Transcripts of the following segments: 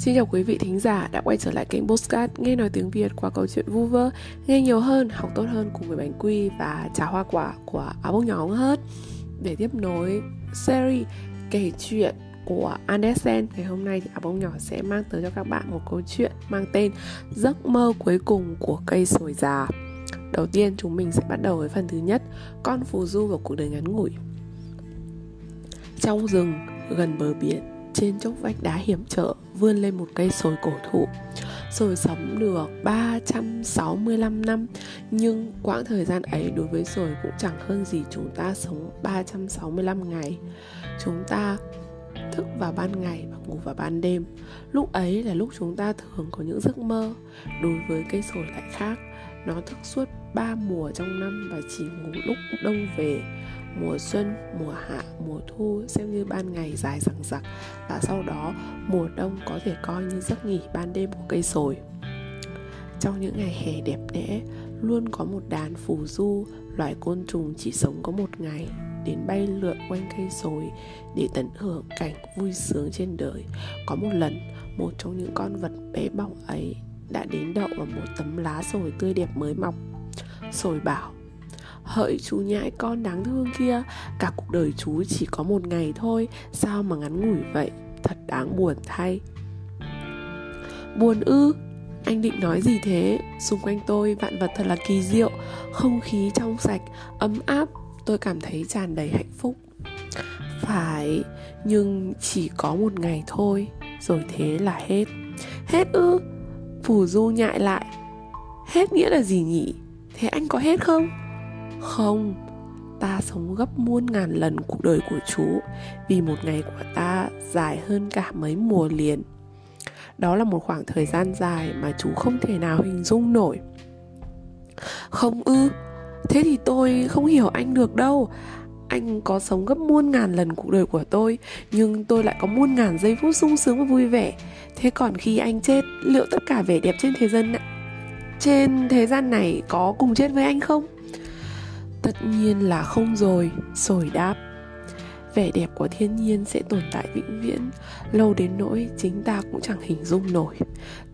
Xin chào quý vị thính giả đã quay trở lại kênh Postcard Nghe nói tiếng Việt qua câu chuyện vu vơ. Nghe nhiều hơn, học tốt hơn cùng với bánh quy và trà hoa quả của áo bông nhỏ hết Để tiếp nối series kể chuyện của Andersen Ngày hôm nay thì áo bông nhỏ sẽ mang tới cho các bạn một câu chuyện mang tên Giấc mơ cuối cùng của cây sồi già. Đầu tiên chúng mình sẽ bắt đầu với phần thứ nhất Con phù du và cuộc đời ngắn ngủi. Trong rừng gần bờ biển trên chốc vách đá hiểm trở vươn lên một cây sồi cổ thụ. Sồi sống được 365 năm, Nhưng quãng thời gian ấy đối với sồi cũng chẳng hơn gì chúng ta sống 365 ngày. Chúng ta thức vào ban ngày và ngủ vào ban đêm. Lúc ấy là lúc chúng ta thường có những giấc mơ. Đối với cây sồi lại khác, Nó thức suốt ba mùa trong năm và chỉ ngủ lúc đông về mùa xuân, mùa hạ, mùa thu xem như ban ngày dài rằng rặc và sau đó mùa đông có thể coi như giấc nghỉ ban đêm của cây sồi. Trong những ngày hè đẹp đẽ, luôn có một đàn phù du, loài côn trùng chỉ sống có một ngày đến bay lượn quanh cây sồi để tận hưởng cảnh vui sướng trên đời. Có một lần, một trong những con vật bé bỏng ấy đã đến đậu vào một tấm lá sồi tươi đẹp mới mọc. Sồi bảo, Hỡi chú nhãi con đáng thương kia Cả cuộc đời chú chỉ có một ngày thôi Sao mà ngắn ngủi vậy? Thật đáng buồn thay. Buồn ư? Anh định nói gì thế? Xung quanh tôi vạn vật thật là kỳ diệu Không khí trong sạch, ấm áp Tôi cảm thấy tràn đầy hạnh phúc. Phải Nhưng chỉ có một ngày thôi Rồi thế là hết. Hết ư? Phù du nhại lại. Hết nghĩa là gì nhỉ? Thế anh có hết không? Không, ta sống gấp muôn ngàn lần cuộc đời của chú vì một ngày của ta dài hơn cả mấy mùa liền. Đó là một khoảng thời gian dài mà chú không thể nào hình dung nổi. Không ư, thế thì tôi không hiểu anh được đâu. Anh có sống gấp muôn ngàn lần cuộc đời của tôi, nhưng tôi lại có muôn ngàn giây phút sung sướng và vui vẻ. Thế còn khi anh chết, liệu tất cả vẻ đẹp trên thế gian trên thế gian này có cùng chết với anh không? Tất nhiên là không rồi, sồi đáp. Vẻ đẹp của thiên nhiên sẽ tồn tại vĩnh viễn Lâu đến nỗi chính ta cũng chẳng hình dung nổi.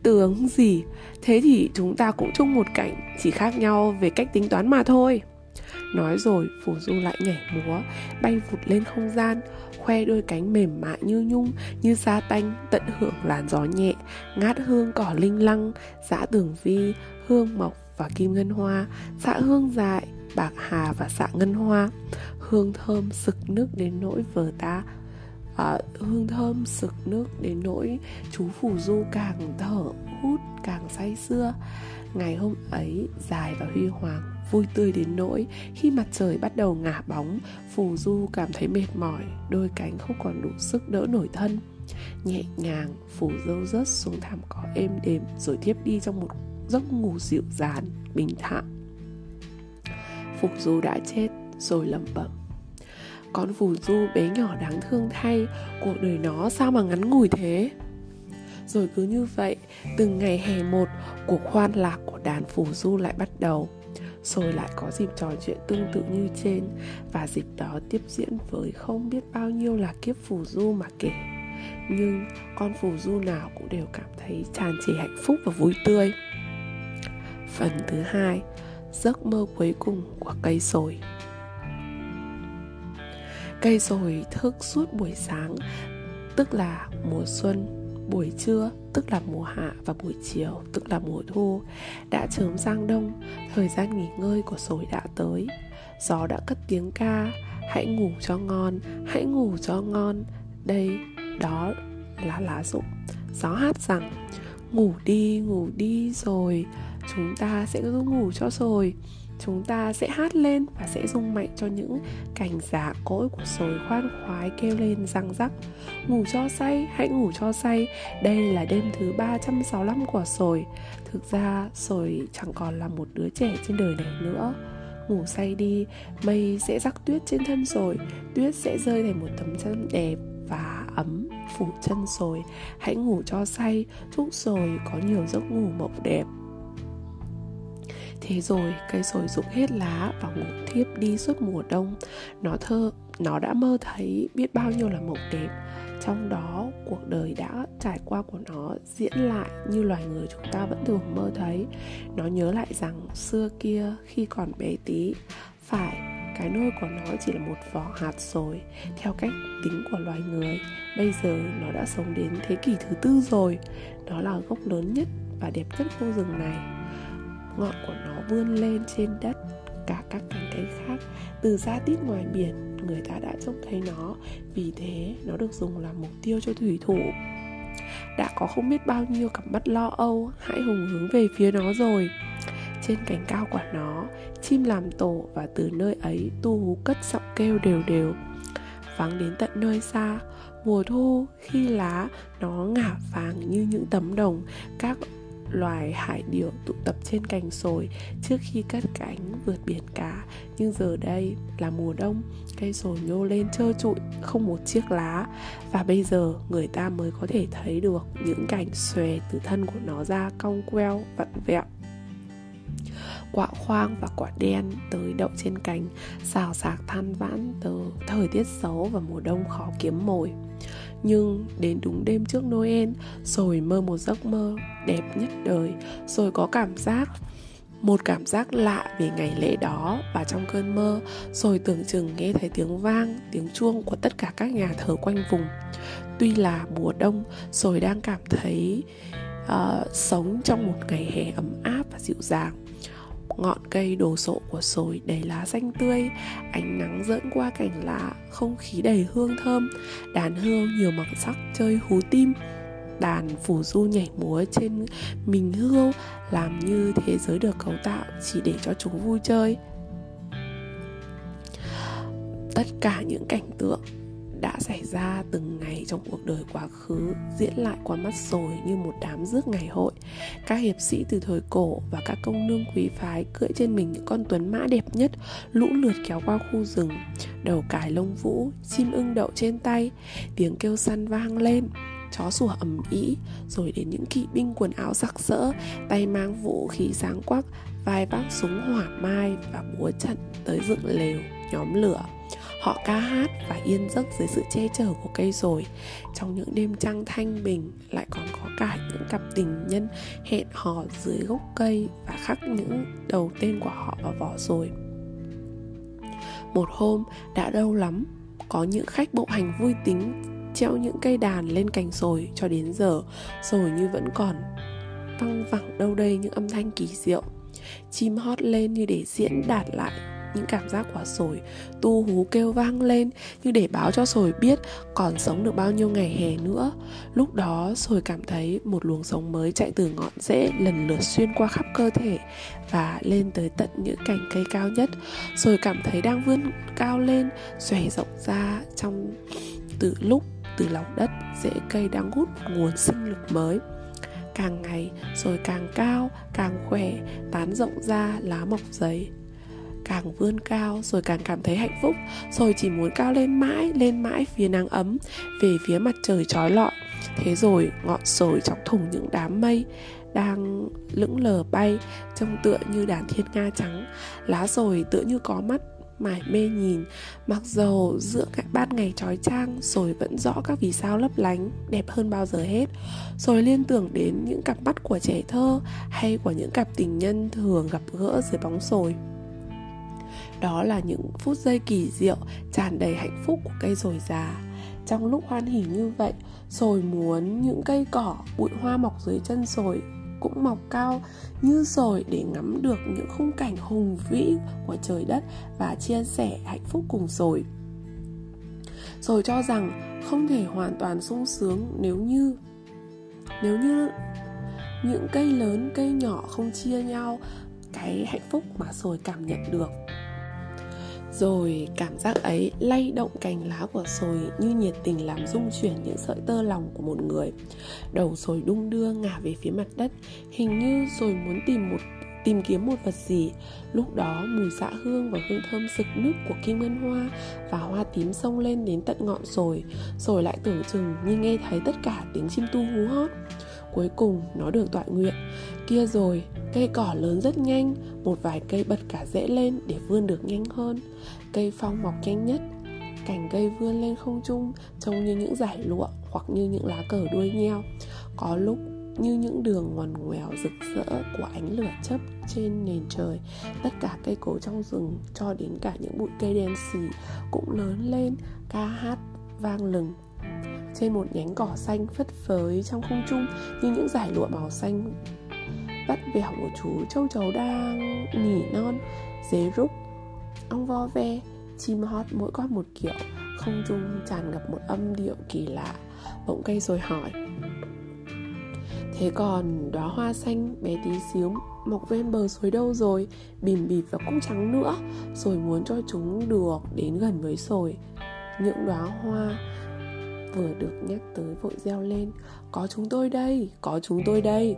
Tướng gì? Thế thì chúng ta cũng chung một cảnh Chỉ khác nhau về cách tính toán mà thôi. Nói rồi Phù Du lại nhảy múa Bay vụt lên không gian Khoe đôi cánh mềm mại như nhung Như sa tanh tận hưởng làn gió nhẹ Ngát hương cỏ linh lăng Dã tường vi Hương mộc và kim ngân hoa Xạ hương dại bạc hà và xạ ngân hoa. Hương thơm sực nước đến nỗi vờ ta. À, hương thơm sực nước đến nỗi chú phù du càng thở hút càng say sưa. Ngày hôm ấy dài và huy hoàng vui tươi đến nỗi khi mặt trời bắt đầu ngả bóng phù du cảm thấy mệt mỏi đôi cánh không còn đủ sức đỡ nổi thân. Nhẹ nhàng phù dâu rớt xuống thảm cỏ êm đềm rồi thiếp đi trong một giấc ngủ dịu dàng bình thản. Phục Du đã chết rồi lẩm bẩm. Con Phù Du bé nhỏ đáng thương thay, Cuộc đời nó sao mà ngắn ngủi thế? Rồi cứ như vậy, Từng ngày hè một, Cuộc khoan lạc của đàn Phù Du lại bắt đầu. Rồi lại có dịp trò chuyện tương tự như trên, và dịp đó tiếp diễn với không biết bao nhiêu là kiếp phù du mà kể. Nhưng con phù du nào cũng đều cảm thấy tràn trề hạnh phúc và vui tươi. Phần thứ hai giấc mơ cuối cùng của cây sồi. Cây sồi thức suốt buổi sáng, tức là mùa xuân, buổi trưa, tức là mùa hạ và buổi chiều, tức là mùa thu, đã chớm sang đông, thời gian nghỉ ngơi của sồi đã tới. Gió đã cất tiếng ca, hãy ngủ cho ngon, hãy ngủ cho ngon. Đây, đó là lá rụng. Gió hát rằng, ngủ đi ngủ đi rồi chúng ta sẽ ru ngủ cho rồi. Chúng ta sẽ hát lên và sẽ rung mạnh cho những cành giả cỗi của sồi khoan khoái kêu lên răng rắc. Ngủ cho say, hãy ngủ cho say. Đây là đêm thứ 365 của sồi. Thực ra, sồi chẳng còn là một đứa trẻ trên đời này nữa. Ngủ say đi, mây sẽ rắc tuyết trên thân rồi tuyết sẽ rơi thành một tấm chân đẹp và ấm phủ chân rồi hãy ngủ cho say, chúc rồi có nhiều giấc ngủ mộng đẹp. Thế rồi cây sồi rụng hết lá và ngủ thiếp đi suốt mùa đông. Nó thơ, nó đã mơ thấy biết bao nhiêu là mộng đẹp. Trong đó cuộc đời đã trải qua của nó diễn lại như loài người chúng ta vẫn thường mơ thấy. Nó nhớ lại rằng xưa kia khi còn bé tí phải cái nôi của nó chỉ là một vỏ hạt rồi theo cách tính của loài người. Bây giờ nó đã sống đến thế kỷ thứ tư rồi. Nó là gốc lớn nhất và đẹp nhất khu rừng này ngọn của nó vươn lên trên đất, cả các cành cây khác. Từ xa tít ngoài biển, người ta đã trông thấy nó. Vì thế, nó được dùng làm mục tiêu cho thủy thủ. Đã có không biết bao nhiêu cặp mắt lo âu hãy hùng hướng về phía nó rồi. Trên cành cao của nó, chim làm tổ và từ nơi ấy, tu hú cất giọng kêu đều đều. Vắng đến tận nơi xa, mùa thu, khi lá, nó ngả vàng như những tấm đồng. Các loài hải điểu tụ tập trên cành sồi trước khi cất cánh vượt biển cả. Nhưng giờ đây là mùa đông, cây sồi nhô lên trơ trụi không một chiếc lá. Và bây giờ người ta mới có thể thấy được những cành xòe từ thân của nó ra cong queo, vặn vẹo. Quả khoang và quả đen tới đậu trên cành, xào xạc than vãn từ thời tiết xấu và mùa đông khó kiếm mồi nhưng đến đúng đêm trước Noel Rồi mơ một giấc mơ đẹp nhất đời. Rồi có cảm giác một cảm giác lạ về ngày lễ đó và trong cơn mơ rồi tưởng chừng nghe thấy tiếng vang tiếng chuông của tất cả các nhà thờ quanh vùng. Tuy là mùa đông rồi đang cảm thấy uh, sống trong một ngày hè ấm áp và dịu dàng ngọn cây đồ sộ của sồi đầy lá xanh tươi. Ánh nắng dẫn qua cành lá, không khí đầy hương thơm. Đàn hươu nhiều màu sắc chơi hú tim. Đàn phủ du nhảy múa trên mình hươu, làm như thế giới được cấu tạo chỉ để cho chúng vui chơi. Tất cả những cảnh tượng đã xảy ra từng ngày trong cuộc đời quá khứ, diễn lại qua mắt rồi như một đám rước ngày hội. Các hiệp sĩ từ thời cổ và các công nương quý phái cưỡi trên mình những con tuấn mã đẹp nhất, lũ lượt kéo qua khu rừng. Đầu cải lông vũ, chim ưng đậu trên tay, tiếng kêu săn vang lên. Chó sủa ầm ĩ, rồi đến những kỵ binh quần áo sặc sỡ tay mang vũ khí sáng quắc, vai vác súng hỏa mai và búa trận tới dựng lều, nhóm lửa. Họ ca hát và yên giấc dưới sự che chở của cây rồi Trong những đêm trăng thanh bình, Lại còn có cả những cặp tình nhân hẹn hò dưới gốc cây Và khắc những đầu tên của họ vào vỏ rồi Một hôm, đã lâu lắm, Có những khách bộ hành vui tính Treo những cây đàn lên cành sồi cho đến giờ Rồi như vẫn còn văng vẳng đâu đây những âm thanh kỳ diệu. Chim hót lên như để diễn đạt lại những cảm giác của sồi tu hú kêu vang lên như để báo cho sồi biết còn sống được bao nhiêu ngày hè nữa. Lúc đó, sồi cảm thấy một luồng sống mới chạy từ ngọn rễ lần lượt xuyên qua khắp cơ thể và lên tới tận những cành cây cao nhất. Sồi cảm thấy đang vươn cao lên, xòe rộng ra trong từ lúc từ lòng đất, rễ cây đang hút nguồn sinh lực mới. Càng ngày rồi càng cao, càng khỏe, tán rộng ra lá mọc dày càng vươn cao, rồi càng cảm thấy hạnh phúc. Rồi chỉ muốn cao lên mãi lên mãi phía nắng ấm, về phía mặt trời trói lọi. Thế rồi ngọn sồi chọc thủng những đám mây đang lững lờ bay, trông tựa như đàn thiên nga trắng. Lá sồi tựa như có mắt mải mê nhìn, mặc dầu giữa các ban ngày trói trang rồi vẫn rõ các vì sao lấp lánh, đẹp hơn bao giờ hết. Rồi liên tưởng đến những cặp mắt của trẻ thơ hay của những cặp tình nhân thường gặp gỡ dưới bóng sồi đó là những phút giây kỳ diệu, tràn đầy hạnh phúc của cây dồi già trong lúc hoan hỉ như vậy, sồi muốn những cây cỏ, bụi hoa mọc dưới chân sồi cũng mọc cao như sồi để ngắm được những khung cảnh hùng vĩ của trời đất và chia sẻ hạnh phúc cùng sồi. Rồi cho rằng không thể hoàn toàn sung sướng nếu như nếu như những cây lớn, cây nhỏ không chia nhau cái hạnh phúc mà sồi cảm nhận được rồi cảm giác ấy lay động cành lá của sồi như nhiệt tình làm rung chuyển những sợi tơ lòng của một người. Đầu sồi đung đưa ngả về phía mặt đất, hình như sồi muốn tìm một, tìm kiếm một vật gì. Lúc đó mùi dạ hương và hương thơm sực nức của kim ngân hoa và hoa tím xông lên đến tận ngọn sồi. Rồi lại tưởng chừng như nghe thấy tất cả tiếng chim tu hú hót cuối cùng nó được tọa nguyện. Kia rồi, cây cỏ lớn rất nhanh, một vài cây bật cả rễ lên để vươn được nhanh hơn. Cây phong mọc nhanh nhất, cành cây vươn lên không trung trông như những giải lụa hoặc như những lá cờ đuôi nheo. Có lúc như những đường ngoằn ngoèo rực rỡ của ánh lửa chấp trên nền trời, tất cả cây cối trong rừng cho đến cả những bụi cây đen xì cũng lớn lên, ca hát vang lừng trên một nhánh cỏ xanh phất phới trong không trung như những giải lụa màu xanh. Vắt vẻo của chú châu chấu đang nỉ non, dế rúc. Ong vo ve, chim hót mỗi con một kiểu, không trung tràn ngập một âm điệu kỳ lạ, bỗng cây rồi hỏi. Thế còn đóa hoa xanh, bé tí xíu, mọc ven bờ suối đâu rồi? Bìm bịp và cũng trắng nữa, rồi muốn cho chúng được đến gần với sồi. Những đóa hoa vừa được nhắc tới vội reo lên, có chúng tôi đây, có chúng tôi đây.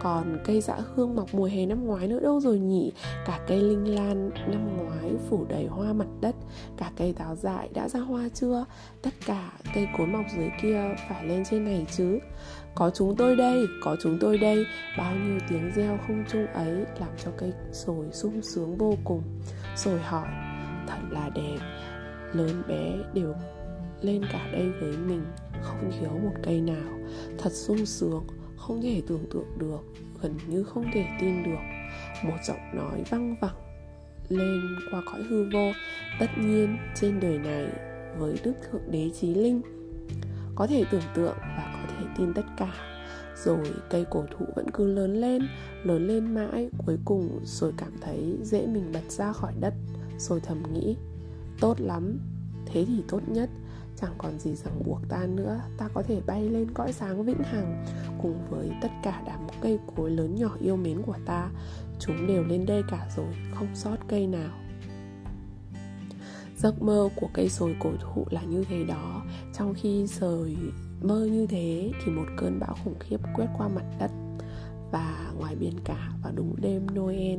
Còn cây dã hương mọc mùa hè năm ngoái nữa đâu rồi nhỉ? Cả cây linh lan năm ngoái phủ đầy hoa mặt đất, cả cây táo dại đã ra hoa chưa? Tất cả cây cối mọc dưới kia phải lên trên này chứ. Có chúng tôi đây, có chúng tôi đây. Bao nhiêu tiếng reo không trung ấy làm cho cây sồi sung sướng vô cùng. Rồi hỏi, thật là đẹp, lớn bé đều lên cả đây với mình, không thiếu một cây nào. Thật sung sướng, không thể tưởng tượng được, gần như không thể tin được. Một giọng nói văng vẳng lên qua cõi hư vô, tất nhiên trên đời này với đức thượng đế trí linh, có thể tưởng tượng và có thể tin tất cả. Rồi cây cổ thụ vẫn cứ lớn lên lớn lên mãi, cuối cùng rồi cảm thấy dễ mình bật ra khỏi đất, rồi thầm nghĩ, tốt lắm, thế thì tốt nhất chẳng còn gì ràng buộc ta nữa. Ta có thể bay lên cõi sáng vĩnh hằng cùng với tất cả đám cây cối lớn nhỏ yêu mến của ta. Chúng đều lên đây cả rồi, không sót cây nào. Giấc mơ của cây sồi cổ thụ là như thế đó. Trong khi sồi mơ như thế, thì một cơn bão khủng khiếp quét qua mặt đất và ngoài biển cả vào đúng đêm Noel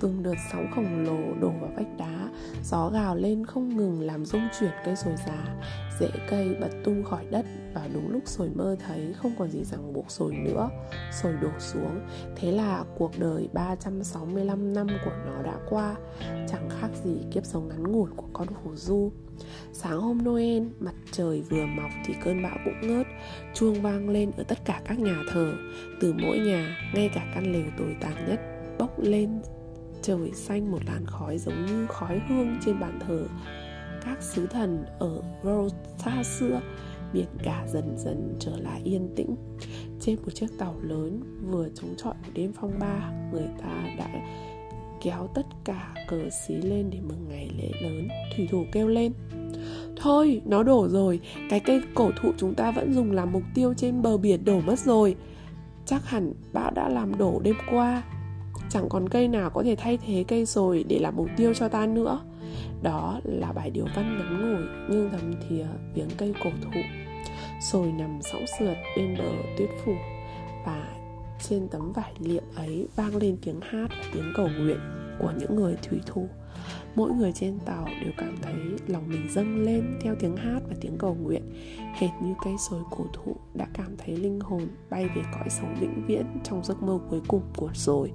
từng đợt sóng khổng lồ đổ vào vách đá, gió gào lên không ngừng làm rung chuyển cây sồi già, rễ cây bật tung khỏi đất và đúng lúc sồi mơ thấy không còn gì ràng buộc sồi nữa, sồi đổ xuống. Thế là cuộc đời 365 năm của nó đã qua, chẳng khác gì kiếp sống ngắn ngủi của con hổ du. Sáng hôm noel, mặt trời vừa mọc thì cơn bão cũng ngớt, chuông vang lên ở tất cả các nhà thờ. Từ mỗi nhà, ngay cả căn lều tồi tàn nhất, bốc lên trời xanh, một làn khói giống như khói hương trên bàn thờ. Các sứ thần ở Rose xa xưa, biển cả dần dần trở lại yên tĩnh. Trên một chiếc tàu lớn vừa chống chọi một đêm phong ba, người ta đã kéo tất cả cờ xí lên để mừng ngày lễ lớn, thủy thủ kêu lên. Thôi, nó đổ rồi, cái cây cổ thụ chúng ta vẫn dùng làm mục tiêu trên bờ biển đổ mất rồi. Chắc hẳn bão đã làm đổ đêm qua chẳng còn cây nào có thể thay thế cây rồi để làm mục tiêu cho ta nữa. Đó là bài điều văn ngắn ngủi nhưng thầm thía viếng cây cổ thụ, rồi nằm sõng sượt bên bờ tuyết phủ. Và trên tấm vải liệm ấy vang lên tiếng hát và tiếng cầu nguyện của những người thủy thủ. Mỗi người trên tàu đều cảm thấy lòng mình dâng lên theo tiếng hát và tiếng cầu nguyện. Hệt như cây sồi cổ thụ đã cảm thấy linh hồn bay về cõi sống vĩnh viễn trong giấc mơ cuối cùng của rồi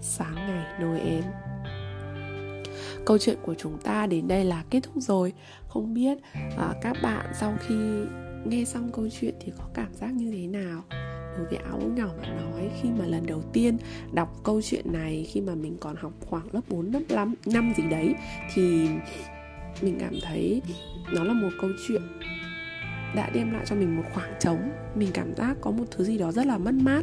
sáng ngày Noel câu chuyện của chúng ta đến đây là kết thúc rồi. Không biết uh, các bạn sau khi nghe xong câu chuyện thì có cảm giác như thế nào? Đối với áo nhỏ mà nói khi mà lần đầu tiên đọc câu chuyện này khi mà mình còn học khoảng lớp 4, lớp 5, năm gì đấy thì mình cảm thấy nó là một câu chuyện đã đem lại cho mình một khoảng trống. Mình cảm giác có một thứ gì đó rất là mất mát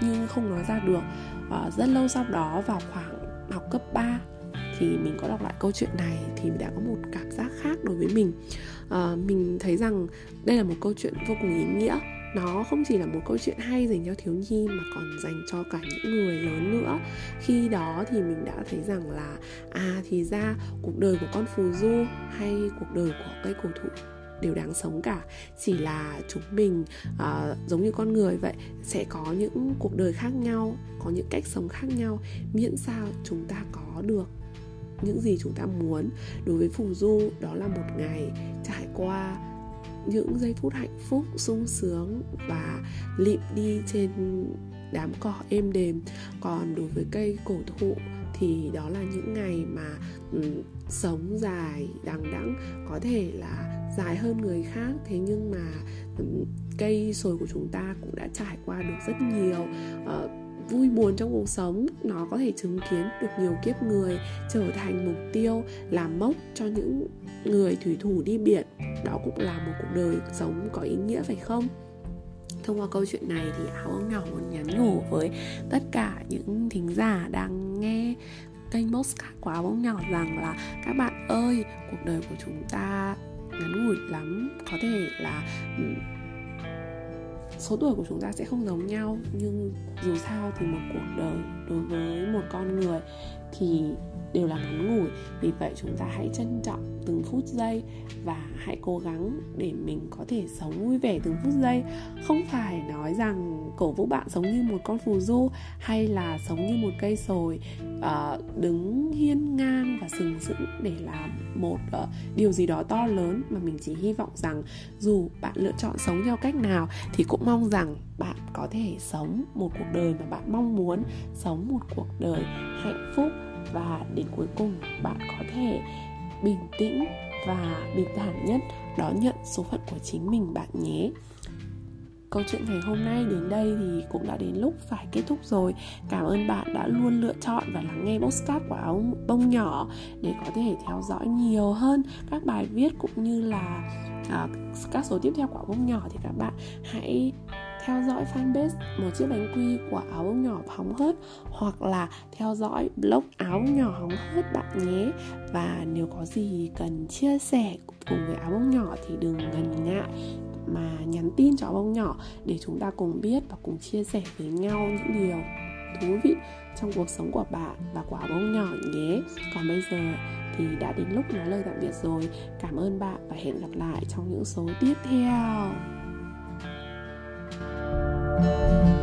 nhưng không nói ra được. À, rất lâu sau đó vào khoảng học cấp 3 thì mình có đọc lại câu chuyện này thì đã có một cảm giác khác đối với mình. À, mình thấy rằng đây là một câu chuyện vô cùng ý nghĩa. Nó không chỉ là một câu chuyện hay dành cho thiếu nhi mà còn dành cho cả những người lớn nữa. Khi đó thì mình đã thấy rằng là à thì ra cuộc đời của con phù du hay cuộc đời của cây cổ thụ đều đáng sống cả. Chỉ là chúng mình uh, giống như con người vậy sẽ có những cuộc đời khác nhau có những cách sống khác nhau. Miễn sao chúng ta có được những gì chúng ta muốn. Đối với phù du đó là một ngày trải qua những giây phút hạnh phúc sung sướng và lịm đi trên đám cỏ êm đềm. Còn đối với cây cổ thụ thì đó là những ngày mà um, sống dài đằng đẵng có thể là dài hơn người khác. Thế nhưng mà um, cây sồi của chúng ta cũng đã trải qua được rất nhiều uh, vui buồn trong cuộc sống. Nó có thể chứng kiến được nhiều kiếp người trở thành mục tiêu làm mốc cho những người thủy thủ đi biển. Đó cũng là một cuộc đời sống có ý nghĩa phải không? Thông qua câu chuyện này thì áo ông nhỏ muốn nhắn nhủ với tất cả những thính giả đang nghe kênh postcard của áo bông nhỏ rằng là, các bạn ơi, cuộc đời của chúng ta ngắn ngủi lắm. Có thể là số tuổi của chúng ta sẽ không giống nhau, nhưng dù sao thì một cuộc đời đối với một con người thì đều là ngắn ngủi. Vì vậy chúng ta hãy trân trọng từng phút giây và hãy cố gắng để mình có thể sống vui vẻ từng phút giây. Không phải nói rằng cổ vũ bạn sống như một con phù du hay là sống như một cây sồi uh, đứng hiên ngang và sừng sững để làm một uh, điều gì đó to lớn mà mình chỉ hy vọng rằng dù bạn lựa chọn sống theo cách nào thì cũng mong rằng bạn có thể sống một cuộc đời mà bạn mong muốn sống một cuộc đời hạnh phúc và đến cuối cùng bạn có thể bình tĩnh và bình thản nhất đón nhận số phận của chính mình bạn nhé. Câu chuyện ngày hôm nay đến đây thì cũng đã đến lúc phải kết thúc rồi. Cảm ơn bạn đã luôn lựa chọn và lắng nghe postcard của áo bông nhỏ để có thể theo dõi nhiều hơn các bài viết cũng như là uh, các số tiếp theo của áo bông nhỏ. Thì các bạn hãy theo dõi fanpage một chiếc bánh quy của áo bông nhỏ hóng hớt hoặc là theo dõi blog áo bông nhỏ hóng hớt bạn nhé. Và nếu có gì cần chia sẻ cùng với áo bông nhỏ thì đừng ngần ngại mà nhắn tin cho áo bông nhỏ để chúng ta cùng biết và cùng chia sẻ với nhau những điều thú vị trong cuộc sống của bạn và của áo bông nhỏ nhé. Còn bây giờ thì đã đến lúc nói lời tạm biệt rồi. Cảm ơn bạn và hẹn gặp lại trong những số tiếp theo. Thank you.